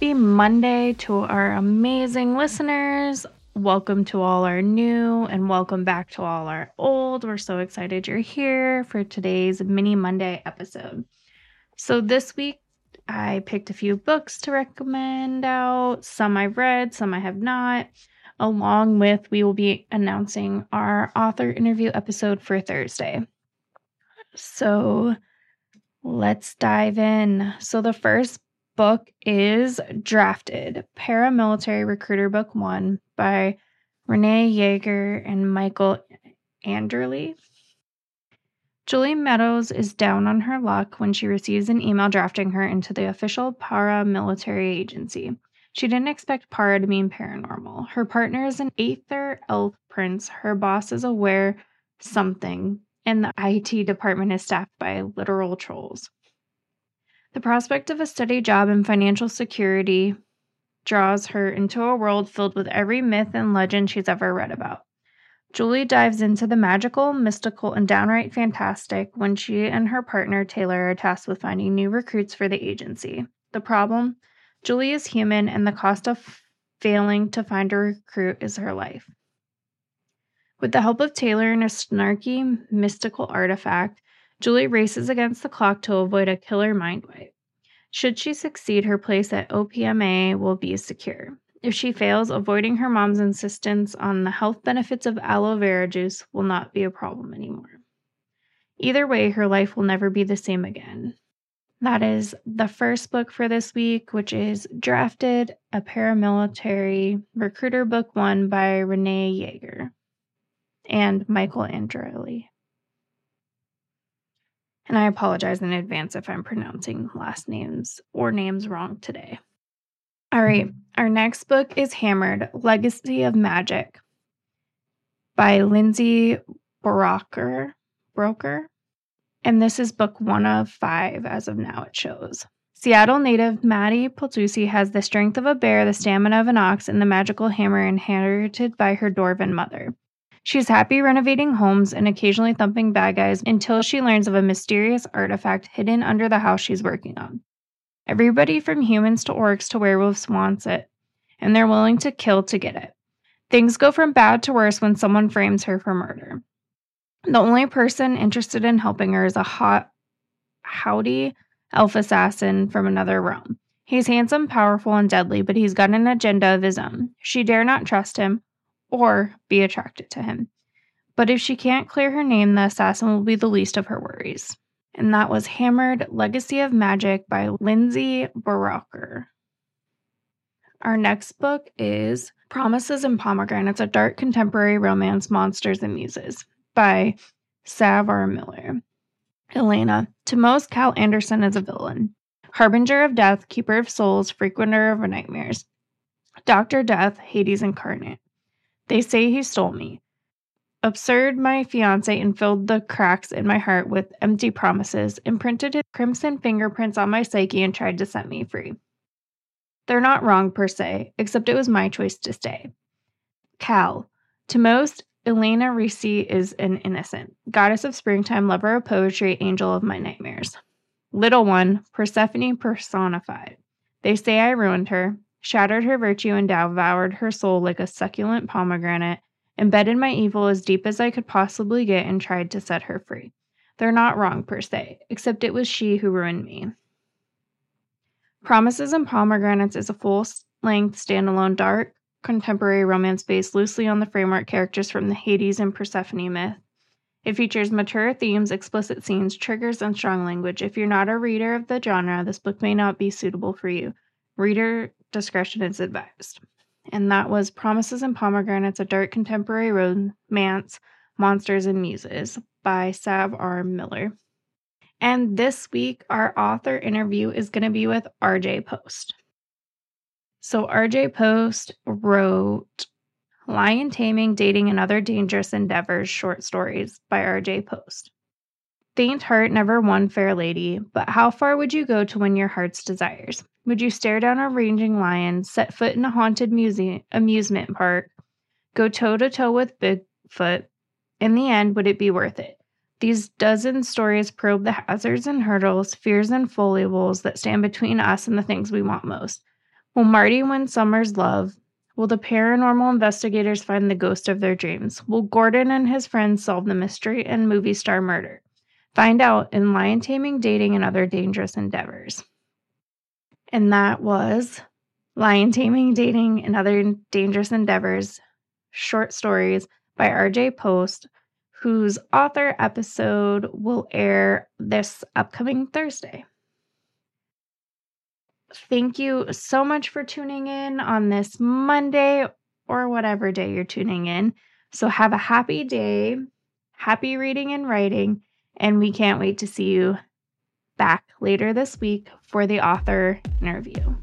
Happy Monday to our amazing listeners. Welcome to all our new and welcome back to all our old. We're so excited you're here for today's mini Monday episode. So, this week I picked a few books to recommend out. Some I've read, some I have not. Along with, we will be announcing our author interview episode for Thursday. So, let's dive in. So, the first book is Drafted Paramilitary Recruiter Book One by Renée Jaggér and Michael Anderle. Julie Meadows is down on her luck when she receives an email drafting her into the official paramilitary agency. She didn't expect Para to mean paranormal. Her partner is an Aether elf prince. Her boss is aware something, and the IT department is staffed by literal trolls. The prospect of a steady job and financial security draws her into a world filled with every myth and legend she's ever read about. Julie dives into the magical, mystical, and downright fantastic when she and her partner Taylor are tasked with finding new recruits for the agency. The problem? Julie is human, and the cost of failing to find a recruit is her life. With the help of Taylor and a snarky, mystical artifact, Julie races against the clock to avoid a killer mind wipe. Should she succeed, her place at OPMA will be secure. If she fails, avoiding her mom's insistence on the health benefits of aloe vera juice will not be a problem anymore. Either way, her life will never be the same again. That is the first book for this week, which is Drafted, a paramilitary recruiter book one by Renée Jaggér and Michael Anderle. And I apologize in advance if I'm pronouncing last names or names wrong today. All right, our next book is Hammered Legacy of Magic by Lindsay Buroker. Buroker. And this is book one of five as of now, it shows. Seattle native Matti Puletasi has the strength of a bear, the stamina of an ox, and the magical hammer inherited by her dwarven mother. She's happy renovating homes and occasionally thumping bad guys until she learns of a mysterious artifact hidden under the house she's working on. Everybody from humans to orcs to werewolves wants it, and they're willing to kill to get it. Things go from bad to worse when someone frames her for murder. The only person interested in helping her is a hot, howdy elf assassin from another realm. He's handsome, powerful, and deadly, but he's got an agenda of his own. She dare not trust him, or be attracted to him. But if she can't clear her name, the assassin will be the least of her worries. And that was Hammered Legacy of Magic by Lindsay Buroker. Our next book is Promises and Pomegranates, a dark contemporary romance, Monsters and Muses by Sav R. Miller. Elena. To most, Cal Anderson is a villain. Harbinger of death, keeper of souls, frequenter of nightmares. Doctor Death, Hades incarnate. They say he stole me. Absurd, my fiance, and filled the cracks in my heart with empty promises, imprinted his crimson fingerprints on my psyche, and tried to set me free. They're not wrong per se, except it was my choice to stay. Cal. To most, Elena Ricci is an innocent, goddess of springtime, lover of poetry, angel of my nightmares. Little one, Persephone personified. They say I ruined her, shattered her virtue and devoured her soul like a succulent pomegranate, embedded my evil as deep as I could possibly get, and tried to set her free. They're not wrong per se, except it was she who ruined me. Promises and Pomegranates is a full length standalone dark contemporary romance based loosely on the framework characters from the Hades and Persephone myth. It features mature themes, explicit scenes, triggers, and strong language. If you're not a reader of the genre, this book may not be suitable for you. Reader discretion is advised. And that was Promises and Pomegranates, a dark contemporary romance, Monsters and Muses by Sav R. Miller. And this week, our author interview is going to be with RJ Post. So, RJ Post wrote Lion Taming, Dating, and Other Dangerous Endeavors short stories by RJ Post. Faint heart never won fair lady, but how far would you go to win your heart's desires? Would you stare down a raging lion, set foot in a haunted museum, amusement park, go toe to toe with Bigfoot? In the end, would it be worth it? These dozen stories probe the hazards and hurdles, fears and foibles that stand between us and the things we want most. Will Marty win Summer's love? Will the paranormal investigators find the ghost of their dreams? Will Gordon and his friends solve the mystery and movie star murder? Find out in Lion Taming, Dating, and Other Dangerous Endeavors. And that was Lion Taming, Dating, and Other Dangerous Endeavors short stories by RJ Post, whose author episode will air this upcoming Thursday. Thank you so much for tuning in on this Monday or whatever day you're tuning in. So, have a happy day, happy reading and writing, and we can't wait to see you back later this week for the author interview.